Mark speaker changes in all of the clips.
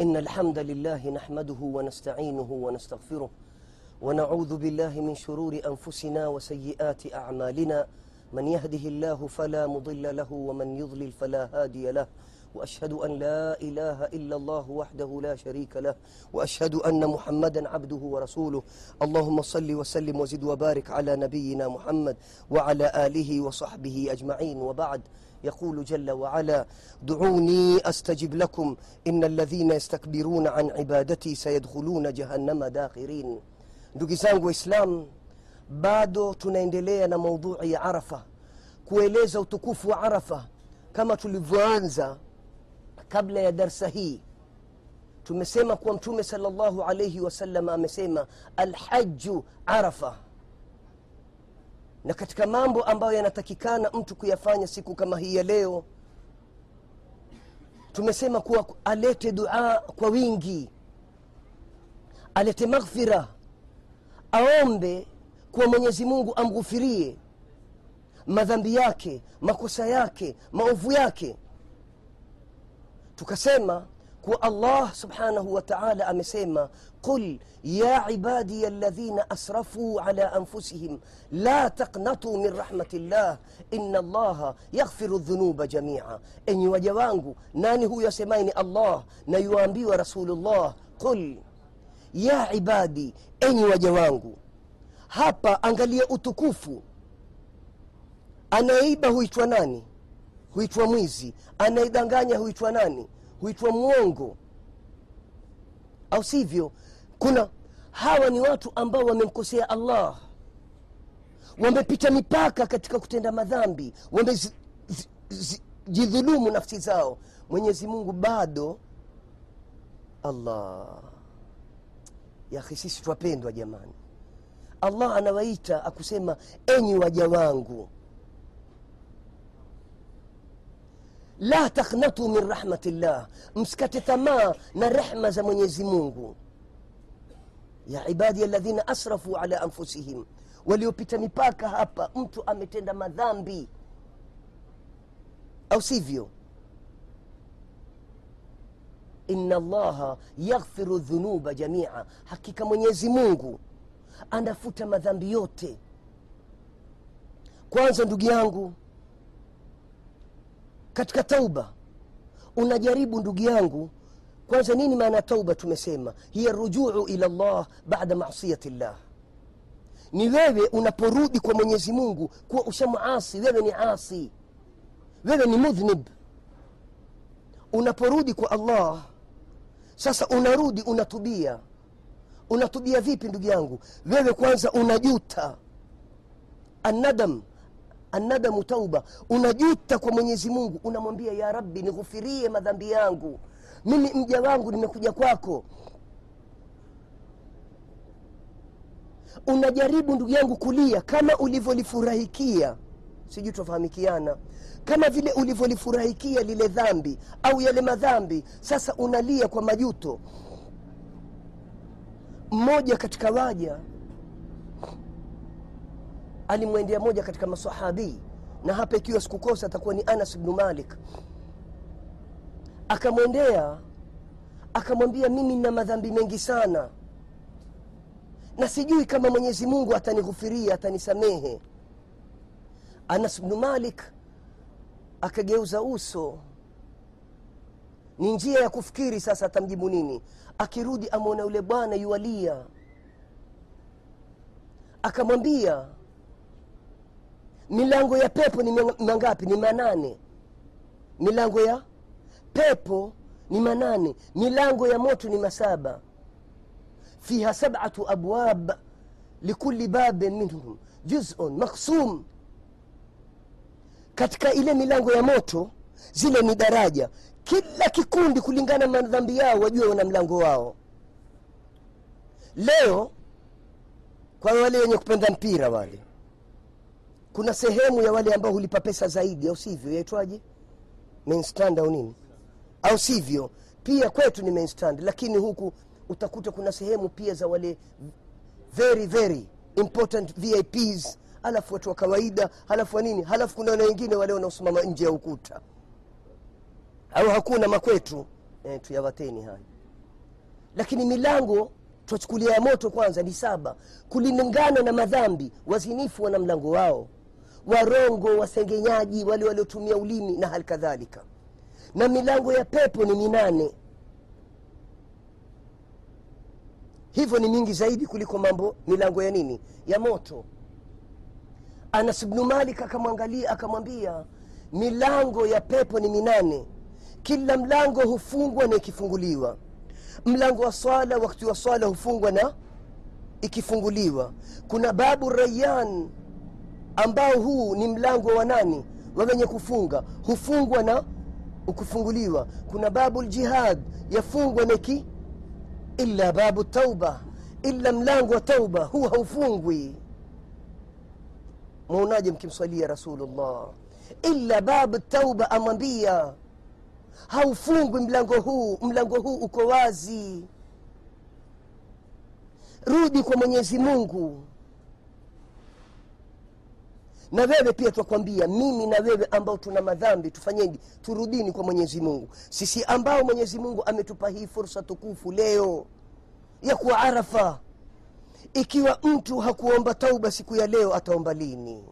Speaker 1: إن الحمد لله نحمده ونستعينه ونستغفره ونعوذ بالله من شرور أنفسنا وسيئات أعمالنا. من يهده الله فلا مضل له ومن يضلل فلا هادي له. وأشهد أن لا إله إلا الله وحده لا شريك له. وأشهد أن محمدا عبده ورسوله. اللهم صل وسلم وزد وبارك على نبينا محمد وعلى آله وصحبه أجمعين. وبعد يقول جل وعلا دعوني أستجب لكم إن الذين يستكبرون عن عبادتي سيدخلون جهنم داخرين ndugu zangu waislam bado tunaendelea na maudhui ya arafa kueleza utukufu wa arafa kama tulivyoanza kabla ya darsa hii tumesema kuwa mtume salllahu alaihi wasallam amesema alhaju arafa na katika mambo ambayo yanatakikana mtu kuyafanya siku kama hii ya leo tumesema kuwa alete dua kwa wingi alete maghfira aombe kuwa mwenyezi mungu amghufirie madhambi yake makosa yake maovu yake. Tukasema kuwa allah subhanahu wa taala amesema qul ya ibadi aldhina asrafuu ala anfusihim la taqnatuu min rahmatillah ina allaha yaghfiru dhunuba jamia. Enyi waja wangu nani huyo asemaye ni allah na yuambiwa rasulullah? Qul ya ibadi enyi waja wangu hapa angalia utukufu. Anayeiba huitwa nani? Huitwa mwizi. Anayedanganya huitwa nani huitwa mwongo. Au sivyo? Kuna hawa ni watu ambao wamemkosea allah. Wamepita mipaka katika kutenda madhambi. Wamejidhulumu nafsi zao. Mwenyezi mungu bado allah. Yahi sisi twapendwa jamani. Allah anawaita akusema enyi waja wangu la taknatu min rahmatillah. Msikate tamaa na rehma za mwenyezi mungu. Ya ibadi aladhina asrafu ala anfusihim. Waliopita mipaka hapa mtu ametenda madhambi. Au sivyo? Ina allaha yaghfiru dhunuba jamia. Hakika mwenyezi mungu anafuta madhambi yote. Kwanza ndugu yangu katika tauba. Unajaribu ndugu yangu kwanza nini maana tauba tumesema? Hiya rujuu ila llah bada masiyati llah ni wewe unaporudi kwa mwenyezi mungu kuwa ushamuasi wewe ni asi wewe ni mudhnib. Unaporudi kwa allah sasa unarudi unatubia. Unatubia vipi ndugu yangu? Wewe kwanza unajuta. Annadam annadamu tauba unajuta kwa mwenyezi mungu unamwambia ya rabbi nighufirie madhambi yangu. Mimi mja wangu nimekuja kwako. Unajaribu ndugu yangu kulia kama ulivyolifurahikia. Sijui twafahamikiana. Kama vile ulivyolifurahikia lile dhambi au yale madhambi sasa unalia kwa majuto. Mmoja katika waja alimwendea moja katika masahabii na hapa ikiwa sikukosa atakuwa ni anas bnu malik. Akamwendea akamwambia mimi nina madhambi mengi sana na sijui kama mwenyezi mungu atanighufiria atanisamehe. Anas bnu malik akageuza uso. Ni njia ya kufikiri sasa atamjibu nini. Akirudi amwona yule bwana yualia. Akamwambia milango ya pepo ni mangapi? Ni manane. Milango ya pepo ni manane. Milango ya moto ni masaba. Fiha sabatu abwab likuli babin minhum. Juzun maksum katika ile milango ya moto zile ni daraja. Kila kikundi kulingana na madhambi yao wajue wana mlango wao. Leo kwa wale wenye kupenda mpira wale kuna sehemu ya wale ambao hulipa pesa zaidi au sivyo? Yaitwaje? Au nini? Au sivyo? Pia kwetu ni mainstand lakini huku utakuta kuna sehemu pia za wale very very important vips halafu watu wa kawaida halafu wa nini? Halafu kuna na wengine wale wanaosimama nje ya ukuta. Au hakuna makwetu? E, tuyawateni haya lakini milango twachukulia ya moto kwanza ni saba. Kulingana na madhambi wazinifu wana mlango wao warongo wasengenyaji wale waliotumia ulimi na hali kadhalika. Na milango ya pepo ni minane. Hivyo ni mingi zaidi kuliko mambo milango ya nini? Ya moto. Anas bnu malik akamwangalia akamwambia milango ya pepo ni minane. Kila mlango hufungwa na ikifunguliwa. Mlango wa swala wakati wa swala hufungwa na ikifunguliwa. Kuna babu rayan ambao huu ni mlango wa nani? Wa wenye kufunga. Hufungwa na ukufunguliwa kuna babu ljihad yafungwa neki illa babu tauba. Illa mlango wa tauba. Huu haufungwi. Mwaonaje mkimswalia rasulullah? Illa babu tauba amwambia. Haufungwi mlango huu. Mlango huu uko wazi. Rudi kwa mwenyezi mungu na wewe pia twakwambia mimi na wewe ambao tuna madhambi tufanyeje? Turudini kwa mwenyezi mungu. Sisi ambao mwenyezi mungu ametupa hii fursa tukufu leo ya kuwa arafa. Ikiwa mtu hakuomba tauba siku ya leo ataomba lini?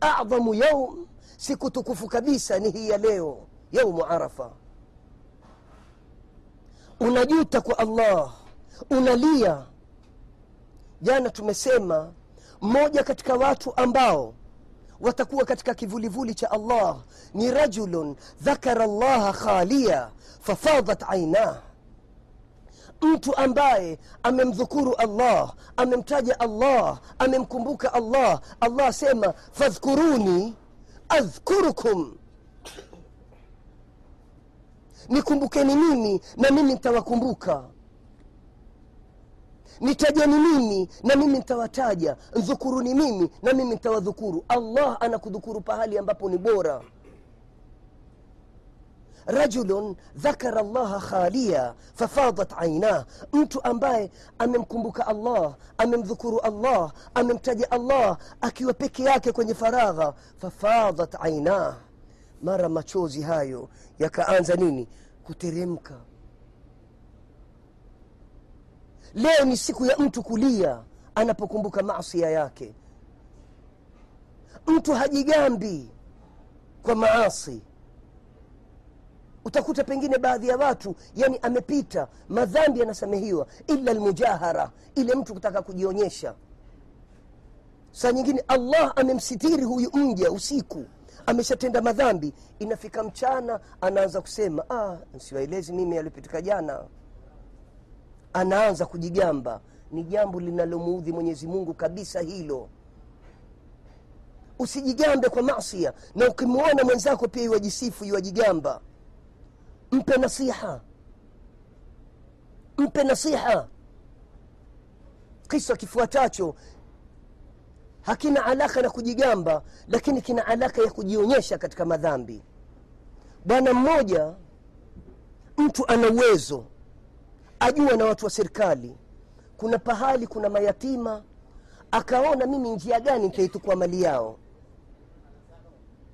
Speaker 1: Adhamu yaum siku tukufu kabisa ni hii ya leo yaumu arafa. Unajuta kwa allah unalia. Jana tumesema mmoja katika watu ambao watakuwa katika kivulivuli cha allah. Ni rajulun dhakara llaha khalia fafadhat ainah mtu ambaye amemdhukuru allah amemtaja allah amemkumbuka allah allah asema fadhkuruni adhkurukum. Nikumbukeni mimi na mimi nitawakumbuka nitajeni mimi na mimi nitawataja. Ndhukuruni mimi na mimi nitawadhukuru. Allah anakudhukuru pahali ambapo ni bora. Rajulun dhakara llaha khalia fafadat ainah mtu ambaye amemkumbuka allah amemdhukuru allah amemtaja allah akiwa peke yake kwenye faragha fafadat ainah mara machozi hayo yakaanza nini? Kuteremka leo ni siku ya mtu kulia anapokumbuka masia yake. Mtu hajigambi kwa maasi. Utakuta pengine baadhi ya watu yani amepita madhambi yanasamehiwa ila lmujahara ile mtu kutaka kujionyesha. Saa nyingine allah amemsitiri huyu mja usiku ameshatenda madhambi. Inafika mchana anaanza kusema ah, siwaelezi mimi alipitika jana anaanza kujigamba. Ni jambo linalomuudhi mwenyezi mungu kabisa hilo. Usijigambe kwa masia na ukimwona mwenzako pia iwajisifu iwajigamba mpe nasiha. Mpe nasiha. Kisa kifuatacho. Hakina alaka na kujigamba lakini kina alaka ya kujionyesha katika madhambi. Bwana mmoja mtu ana uwezo ajua na watu wa serikali. Kuna pahali kuna mayatima. Akaona mimi njia gani nitaitukua mali yao.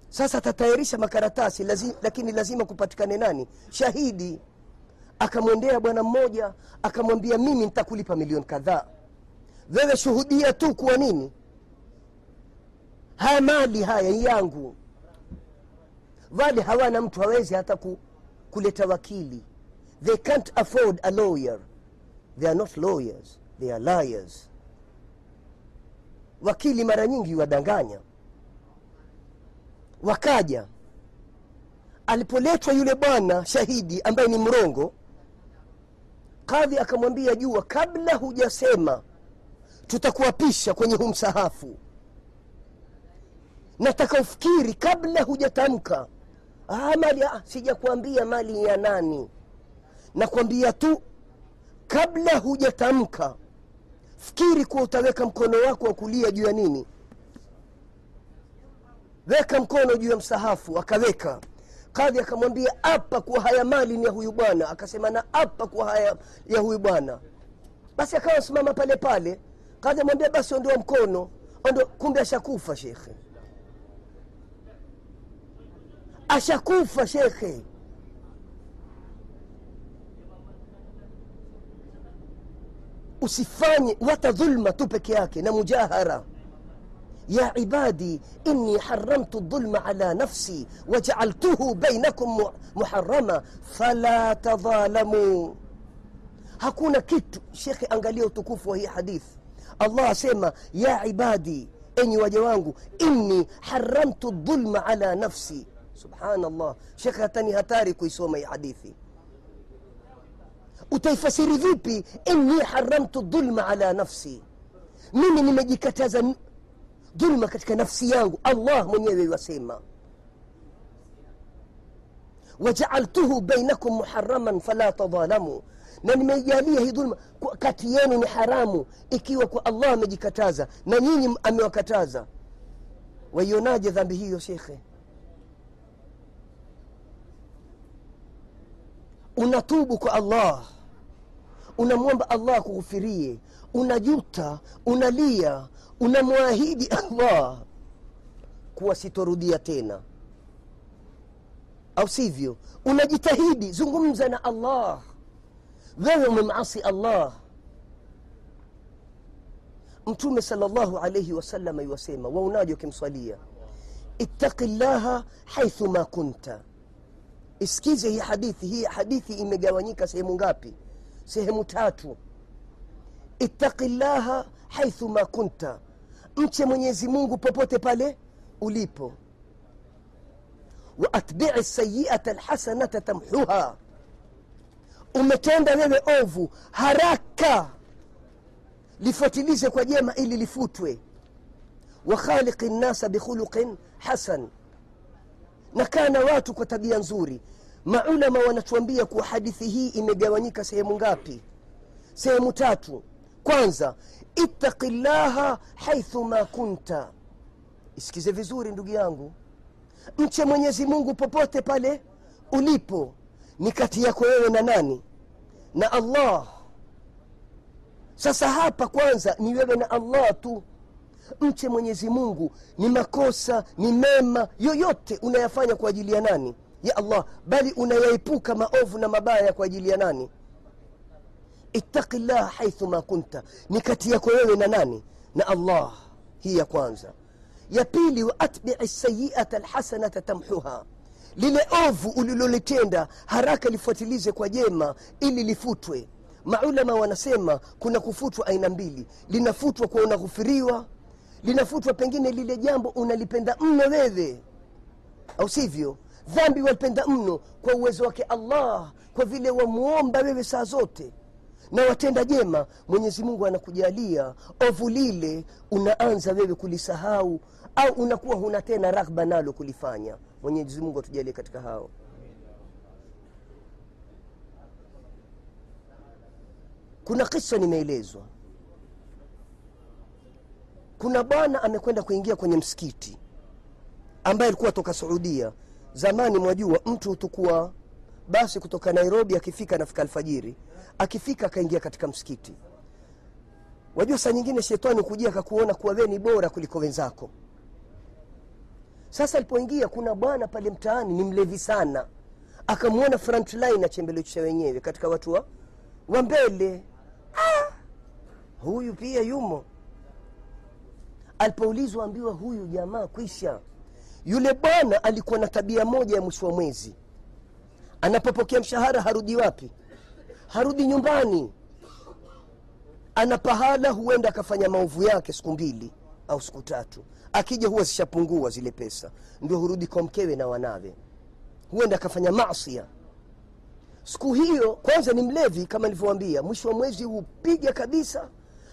Speaker 1: Sasa atatayarisha makaratasi lazi, lakini lazima kupatikane nani? Shahidi. Akamwendea bwana mmoja akamwambia mimi nitakulipa milioni kadhaa. Wewe shuhudia tu kuwa nini? Haya mali haya yangu. Wale hawana mtu hawezi hata ku, kuleta wakili they can't afford a lawyer. They are not lawyers. They are liars. Wakili mara nyingi wadanganya wakaja. Alipoletwa yule bwana shahidi ambaye ni mrongo kadhi akamwambia jua kabla hujasema tutakuapisha kwenye hu msahafu. Nataka ufikiri kabla hujatamka. Ah, mali ah, sijakuambia mali ya nani nakwambia tu kabla hujatamka fikiri kuwa utaweka mkono wako wa kulia juu ya nini. Weka mkono juu ya msahafu akaweka. Kadhi akamwambia apa kuwa haya mali ni ya huyu bwana. Akasema na apa kuwa haya ya huyu bwana. Basi akawa simama pale pale. Kadhi amwambia basi ondoa mkono. Ondo kumbe ashakufa shekhe. Ashakufa shekhe usifanye wata dhulma tu peke yake na mujahara. Ya ibadi inni haramtu dhulma ala nafsi wajaaltuhu bainakum mu- muharama fala tadhalamu. Hakuna kitu shekhe angalia utukufu wa hii hadithi allah asema ya ibadi enyi waja wangu inni haramtu dhulma ala nafsi. Subhanallah. Shekhe hata ni hatari kuisoma hii hadithi utaifasiri vipi? Inni haramtu dhulma ala nafsi. Mimi nimejikataza dhulma katika nafsi yangu. Allah mwenyewe wasema wajaaltuhu bainakum muharaman fala tadhalamu. Na nimeijalia hii dhulma kati yenu ni haramu ikiwa kwa allah amejikataza na nyinyi amewakataza. Waionaje dhambi hiyo shekhe? Unatubu kwa allah unamwomba allah akughufirie unajuta unalia unamwahidi allah kuwa sitorudia tena. Au sivyo? Unajitahidi zungumza na allah. Wewe umemasi allah. Mtume sal llahu alaihi wasallam iwasema waunaji wakimswalia ittaqi llaha haithu ma kunta. Isikize hii hadithi hii hadithi imegawanyika sehemu ngapi sehemu tatu. Ittaqi llaha haithu ma kunta. Mche mwenyezi mungu popote pale ulipo. Waatbii sayiata lhasanata tamhuha. Umetenda wewe ovu haraka. Lifuatilize kwa jema ili lifutwe. Wakhaliqi nnasa bikhuluqin hasan. Na kaa na watu kwa tabia nzuri maulama wanatuambia kuwa hadithi hii imegawanyika sehemu ngapi? Sehemu tatu. Kwanza ittaqi llaha haithu ma kunta. Isikize vizuri ndugu yangu. Mche mwenyezi mungu popote pale ulipo ni kati yako wewe na nani? Na allah. Sasa hapa kwanza ni wewe na allah tu. Mche mwenyezi mungu ni makosa ni mema yoyote unayafanya kwa ajili ya nani ya allah bali unayaepuka maovu na mabaya kwa ajili ya nani? Ittaqi llaha haithuma kunta. Ni kati yako wewe na nani? Na allah hii ya kwanza. Ya pili waatbii sayiata lhasanata tamhuha. Lile ovu ulilolitenda haraka lifuatilize kwa jema ili lifutwe. Maulama wanasema kuna kufutwa aina mbili. Linafutwa kwa unaghufiriwa linafutwa pengine lile jambo unalipenda mno wewe. Au sivyo dhambi walipenda mno kwa uwezo wake allah kwa vile wamwomba wewe saa zote. Na watenda jema mwenyezi mungu anakujalia ovu lile unaanza wewe kulisahau au unakuwa huna tena raghba nalo kulifanya. Mwenyezi mungu atujalie katika hao. Kuna kisa nimeelezwa. Kuna bwana amekwenda kuingia kwenye msikiti ambaye alikuwa toka suudia zamani mwajua mtu hutukua. Basi kutoka nairobi akifika anafika alfajiri. Akifika akaingia katika msikiti. Wajua saa nyingine shetani kujia akakuona kuwa wee ni bora kuliko wenzako. Sasa alipoingia kuna bwana pale mtaani ni mlevi sana. Akamwona frontline achembelecha wenyewe katika watu wa, wa mbele. Ah, huyu pia yumo. Alipoulizwa ambiwa huyu jamaa kwisha yule bwana alikuwa na tabia moja ya mwisho wa mwezi. Anapopokea mshahara harudi wapi? Harudi nyumbani. Ana pahala huenda akafanya maovu yake siku mbili au siku tatu. Akija huwa zishapungua zile pesa. Ndio hurudi kwa mkewe na wanawe. Huenda akafanya masia siku hiyo kwanza ni mlevi kama nilivyoambia mwisho wa mwezi hupiga kabisa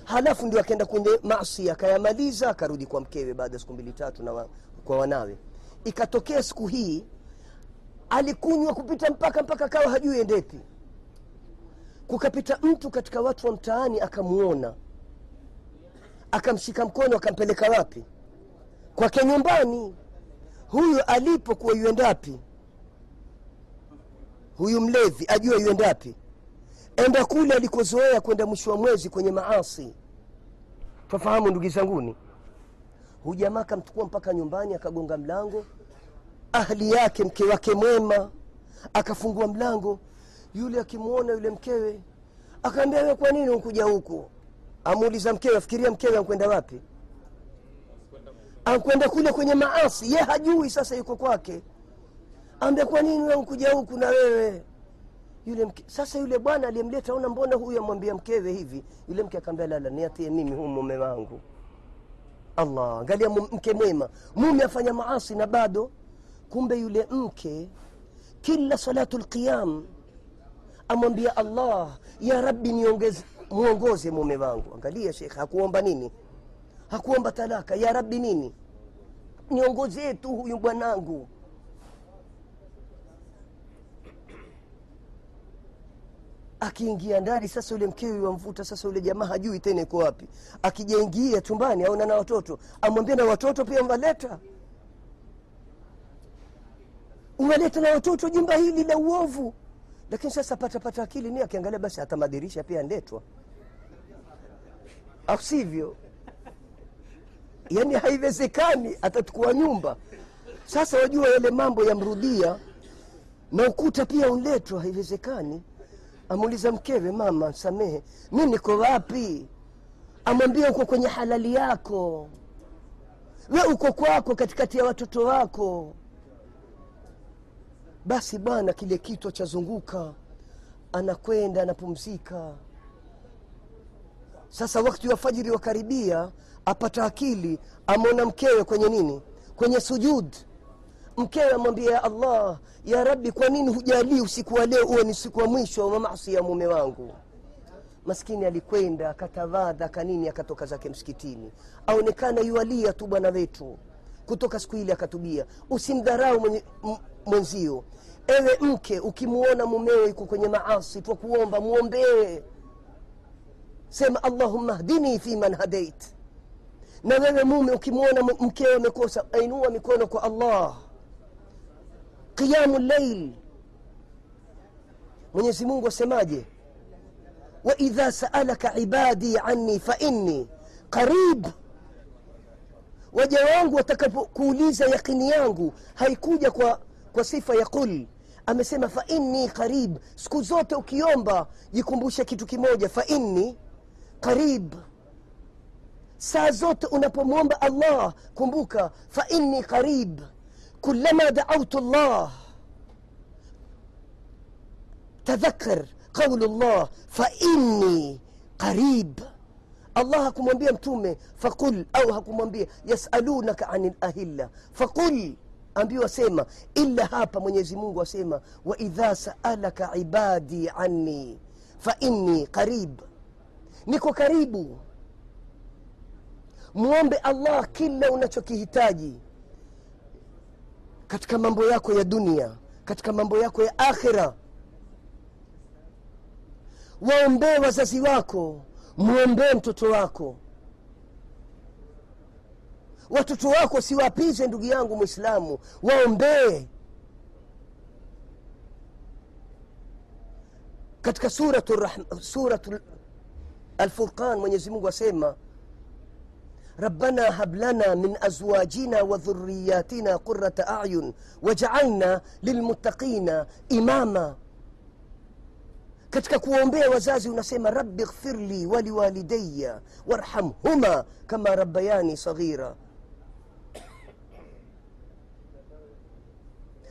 Speaker 1: halafu ndio akaenda kwenye masi akayamaliza akarudi kwa mkewe baada ya siku mbili tatu na wa, kwa wanawe. Ikatokea siku hii alikunywa kupita mpaka mpaka akawa hajui endepi kukapita mtu katika watu wa mtaani akamuona. Akamshika mkono akampeleka wapi? Kwake nyumbani. Huyu alipo kuwa yuendapi huyu mlevi ajua yuendapi enda kule alikozoea kwenda mwisho wa mwezi kwenye maasi. Twafahamu ndugu zanguni hujamaa kamchukua mpaka nyumbani akagonga mlango. Ahli yake mke wake mwema akafungua mlango. Yule akimwona yule mkewe akaambia we kwa nini ukuja huku? Amuuliza mkewe afikiria mkewe ankwenda wapi? Ankwenda kule kwenye maasi. Ye hajui sasa yuko kwake. Ambia kwa nini we ukuja huku na wewe yule mke, sasa yule bwana aliyemleta ona mbona huyu amwambia mkewe hivi? Yule mke akaambia lala niatie mimi huu mume wangu. Allah angalia mke mwema. Mume afanya maasi na bado. Kumbe yule mke kila salatu lqiyam amwambia allah ya rabbi niongeze mwongoze mume wangu. Angalia shekhe hakuomba nini? Hakuomba talaka. Ya rabbi nini? Niongozee tu huyu bwanangu akiingia ndani sasa yule mkewe wamvuta sasa yule jamaa hajui tena iko wapi. Akijaingia chumbani aona na watoto. Amwambia na watoto pia mwaleta umeleta na watoto jumba hili la uovu. Lakini sasa patapata akili ni akiangalia basi hata madirisha pia ndetwa au sivyo? Yani haiwezekani atachukua nyumba. Sasa wajua yale mambo yamrudia na ukuta pia unletwa haiwezekani amuuliza mkewe mama samehe mi niko wapi? Amwambia uko kwenye halali yako. We uko kwako katikati ya watoto wako. Basi bwana kile kitu chazunguka anakwenda anapumzika. Sasa wakati wa fajiri wakaribia apata akili amwona mkewe kwenye nini? Kwenye sujud mkewe amwambia ya allah ya rabbi kwa nini hujalii usiku wa leo uwe ni usiku wa mwisho wa masi ya mume wangu? Maskini alikwenda akatavadha kanini akatoka zake msikitini. Aonekana yualia tu bwana wetu. Kutoka siku ile akatubia usimdharau mwenzio. Ewe mke ukimuona mumeo yuko kwenye maasi twa kuomba sema allahumma hdini fi man hadait. Na wewe mume ukimwona mkeo amekosa ainua mikono kwa allah qiyamu llail mwenyezi mungu asemaje? Waidha saalaka ibadi anni fainni qarib. Waja wangu watakapokuuliza yaqini yangu haikuja kwa, kwa sifa ya qul. Amesema fainni qarib. Siku zote ukiomba jikumbushe kitu kimoja fainni qarib. Saa zote unapomwomba allah kumbuka fainni qarib kulama daautu llah tadhakar qaulu llah fainni qarib allah hakumwambia mtume faqul au hakumwambia yasalunaka ani lahilla faqul ambiwa sema ila hapa mwenyezi mungu asema waidha saalaka ibadi anni fainni qarib niko karibu mwombe allah kila unachokihitaji katika mambo yako ya dunia katika mambo yako ya akhira. Waombee wazazi wako mwombee mtoto wako. Watoto wako siwapize ndugu yangu mwislamu waombee. Katika suratu, suratu alfurqan mwenyezi mungu asema ربنا هب لنا من ازواجنا وذرياتنا قرة اعين وجعلنا للمتقين اماما katika kuombea wazazi unasema rabbi ghfir li waliwalidaya warhamhuma kama rabbayani saghira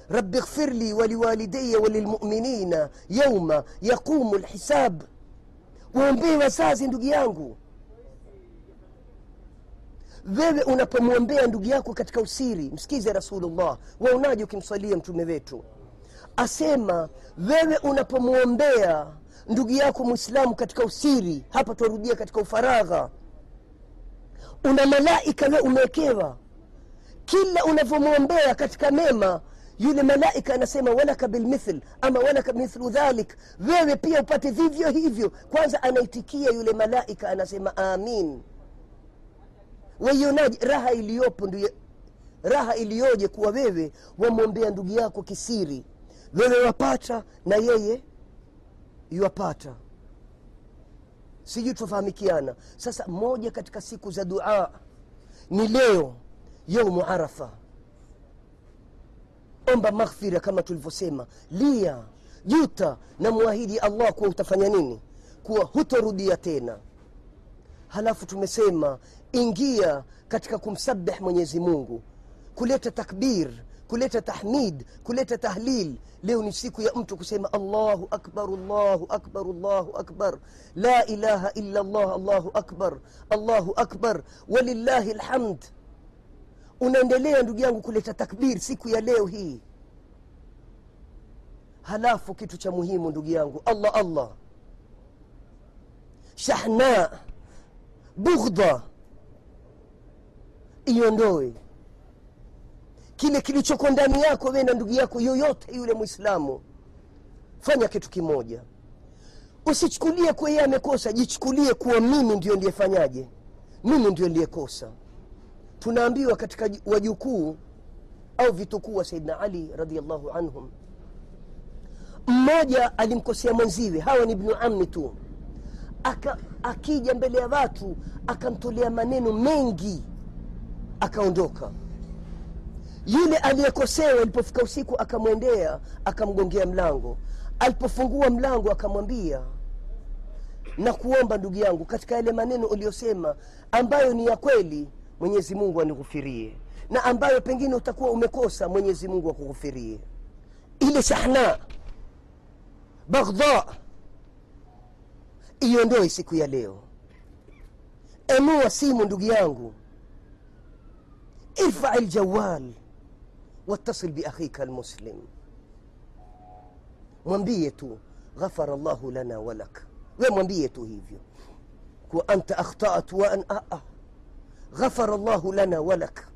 Speaker 1: rabbi ghfir li waliwalidaya walilmuminina yauma yaqumu lhisab waombee wazazi ndugu yangu wewe unapomwombea ndugu yako katika usiri msikize rasulullah. Waonaje ukimswalia mtume wetu? Asema wewe unapomwombea ndugu yako mwislamu katika usiri hapa twarudia katika ufaragha. Una malaika we umewekewa. Kila unavyomwombea katika mema yule malaika anasema walaka bilmithl ama walaka mithlu dhalik. Wewe pia upate vivyo hivyo. Kwanza anaitikia yule malaika anasema amin waionaje? Raha iliyopo ndio raha iliyoje kuwa wewe wamwombea ndugu yako kisiri? Wewe wapata na yeye yuwapata. Sijui tufahamikiana. Sasa moja katika siku za dua ni leo yaumu arafa. Omba maghfira kama tulivyosema. Lia juta na mwahidi allah kuwa utafanya nini? Kuwa hutorudia tena. Halafu tumesema ingia katika kumsabih mwenyezi mungu. Kuleta takbir kuleta tahmid kuleta tahlil. Leo ni siku ya mtu kusema allahu akbar allahu akbar allahu akbar. La ilaha illa llah allahu akbar allahu akbar. Walillahi lhamd unaendelea ndugu yangu kuleta takbir siku ya leo hii. Halafu kitu cha muhimu ndugu yangu allah allah. Shahna bughdha iondoe. Kile kilichoko ndani yako we na ndugu yako yoyote yule mwislamu fanya kitu kimoja. Usichukulie kuwa yeye amekosa jichukulie kuwa mimi ndio ndiyefanyaje mimi ndio niliyekosa. Tunaambiwa katika wajukuu au vitukuu wa saidna ali radiallahu anhum mmoja alimkosea mwenziwe hawa ni ibnu amni tu. Aka, akija mbele ya watu akamtolea maneno mengi akaondoka. Yule aliyekosewa alipofika usiku akamwendea akamgongea mlango. Alipofungua mlango akamwambia na kuomba ndugu yangu katika yale maneno uliyosema ambayo ni ya kweli mwenyezi mungu anighufirie na ambayo pengine utakuwa umekosa mwenyezi mungu akughufirie ile shahna baghdha iondoe siku ya leo. Enua simu ndugu yangu ارفع الجوال واتصل بأخيك المسلم. مبيته غفر الله لنا ولك. ومبيته هيفيو؟ وأنت أخطأت وأن أأ غفر الله لنا ولك.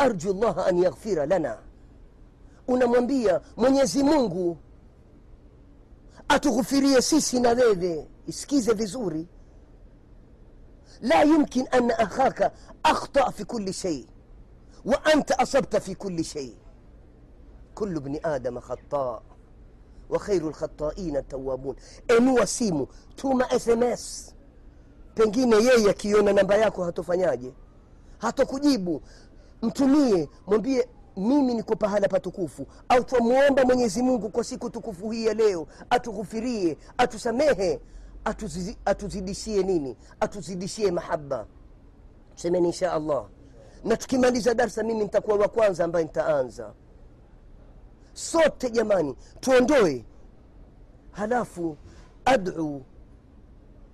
Speaker 1: أرجو الله أن يغفر لنا. أنا مبيا من يزمونه أتغفر يسيسنا ذي إسكيز ذي زوري la yumkin أن akhaka akhta fi kuli shei wa anta asabta fi kuli shei ابن bni خطاء khata wa khairu lkhataina tawabun enua simu tuma sms pengine yeye akiona namba yako hatofanyaje? Hatokujibu. Mtumie mwambie mimi niko pahala patukufu. Au twamwomba mwenyezi mungu kwa siku tukufu hii ya leo atughufirie atusamehe atuzidishie nini? Atuzidishie mahaba. Semeni insha allah. Na tukimaliza darsa mimi nitakuwa wa kwanza ambaye nitaanza. Sote jamani tuondoe. Halafu adu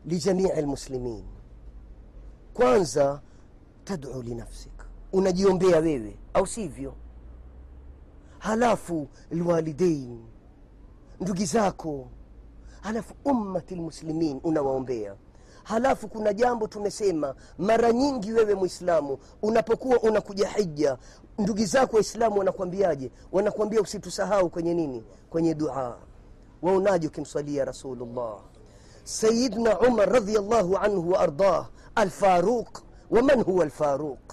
Speaker 1: lijamii lmuslimin kwanza tadu linafsik unajiombea wewe au sivyo? Halafu lwalidain ndugi zako halafu ummati lmuslimin unawaombea. Halafu kuna jambo tumesema mara nyingi wewe mwislamu unapokuwa unakuja hija ndugu zako waislamu wanakwambiaje wanakwambia usitusahau kwenye nini? Kwenye dua. Waonaje ukimswalia rasulullah? Sayidna umar radiallahu anhu waardah alfaruq. Waman huwa alfaruq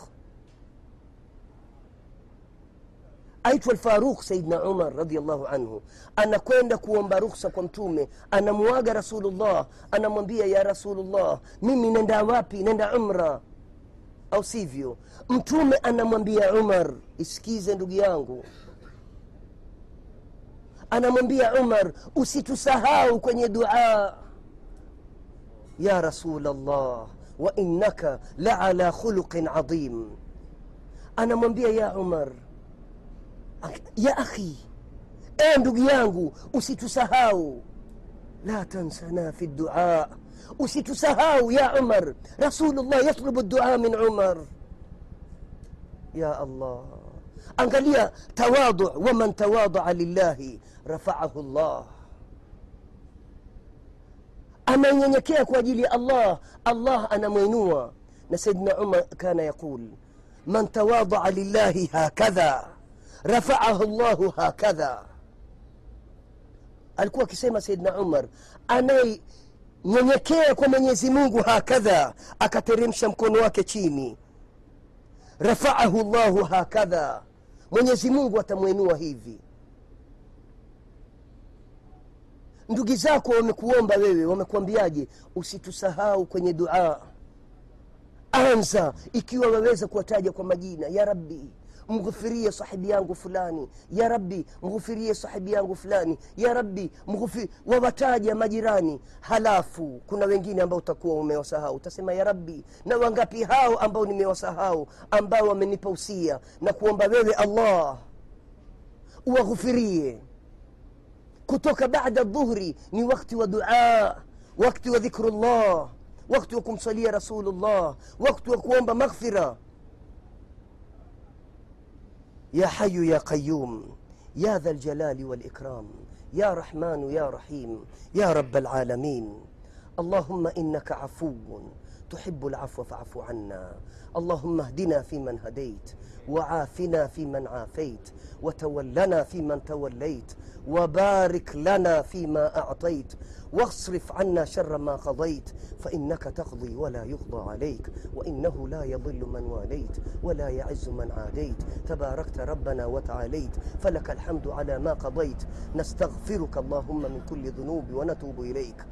Speaker 1: aitwa alfaruq Saidna umar radiallahu anhu. Anakwenda kuomba ruksa kwa mtume. Anamwaga rasulullah. Anamwambia ya rasulullah mimi nenda wapi? Nenda umra. Au sivyo? Mtume anamwambia umar isikize ndugu yangu. Anamwambia umar usitusahau kwenye dua. Ya rasul llah wa innaka la ala khuluqin adhim. Anamwambia ya umar يا أخي أندق يانغو وسيتو سهاو لا تنسنا في الدعاء وسيتو سهاو يا عمر رسول الله يطلب الدعاء من عمر يا الله أنقلي تواضع ومن تواضع لله رفعه الله أما ينكيك وجلي الله الله أنا مينوى سيدنا عمر كان يقول من تواضع لله هكذا rafaahu llahu hakadha alikuwa akisema sayidna umar anayenyenyekea kwa mwenyezi mungu hakadha akateremsha mkono wake chini. Rafaahu llahu hakadha mwenyezi mungu atamwenua hivi. Ndugu zako wamekuomba wewe wamekuambiaje? Usitusahau kwenye duaa anza ikiwa waweza kuwataja kwa majina. Ya rabbi mghufirie sahibi yangu fulani. Ya rabbi mghufirie sahibi yangu fulani. Ya rabbi mghufi wawataja majirani. Halafu kuna wengine ambao utakuwa umewasahau. Utasema ya rabbi na wangapi hao ambao nimewasahau ambao wamenipa usia na kuomba wewe allah uwaghufirie. Kutoka baada dhuhri ni wakti wa dua wakti wa dhikrullah wakti wa kumsalia rasulullah wakti wa kuomba maghfira يا حي يا قيوم يا ذا الجلال والإكرام يا رحمن يا رحيم يا رب العالمين. اللهم إنك عفو تحب العفو فاعف عنا. اللهم اهدنا فيمن هديت. وعافنا فيمن عافيت وتولنا فيمن توليت وبارك لنا فيما أعطيت واصرف عنا شر ما قضيت فإنك تقضي ولا يقضى عليك وإنه لا يضل من واليت ولا يعز من عاديت. تباركت ربنا وتعاليت فلك الحمد على ما قضيت. نستغفرك اللهم من كل ذنوب ونتوب إليك.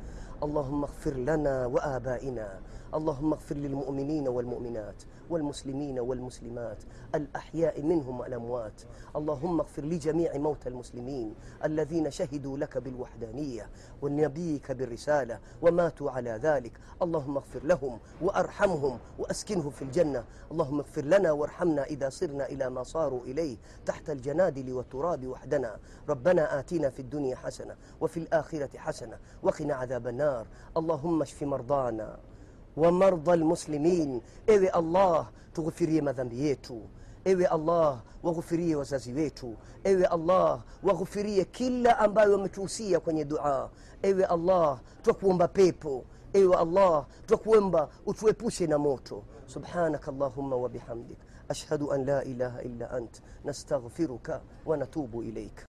Speaker 1: اللهم اغفر لنا وآبائنا اللهم اغفر للمؤمنين والمؤمنات والمسلمين والمسلمات الأحياء منهم والأموات. اللهم اغفر لجميع موتى المسلمين الذين شهدوا لك بالوحدانية ونبيك بالرسالة وماتوا على ذلك. اللهم اغفر لهم وأرحمهم وأسكنه في الجنة. اللهم اغفر لنا وارحمنا إذا صرنا إلى ما صاروا إليه تحت الجنادل والتراب وحدنا. ربنا آتنا في الدنيا حسنة وفي الآخرة حسنة وقنا عذاب النار. اللهم اشف مرضانا. wa mardha almuslimin. Ewe allah tughufirie madhambi yetu. Ewe allah waghufirie wazazi wetu. Ewe allah waghufirie kila ambayo wametuhusia kwenye dua. Ewe allah twakuomba pepo. Ewe allah twakuomba utuepushe na moto. Subhanaka allahuma wabihamdik ashhadu an la ilaha illa ant. Nastaghfiruka wa natubu ilaika